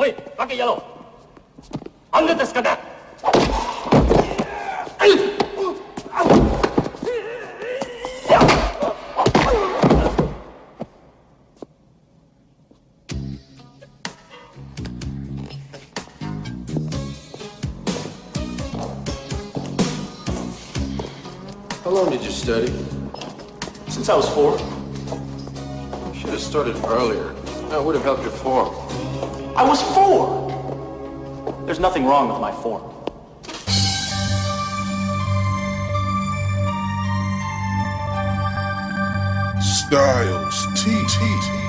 Oi, yellow. How long did you study? Since I was four. You should have started earlier. That would have helped your form. I was four! There's nothing wrong with my form. Stylez TV.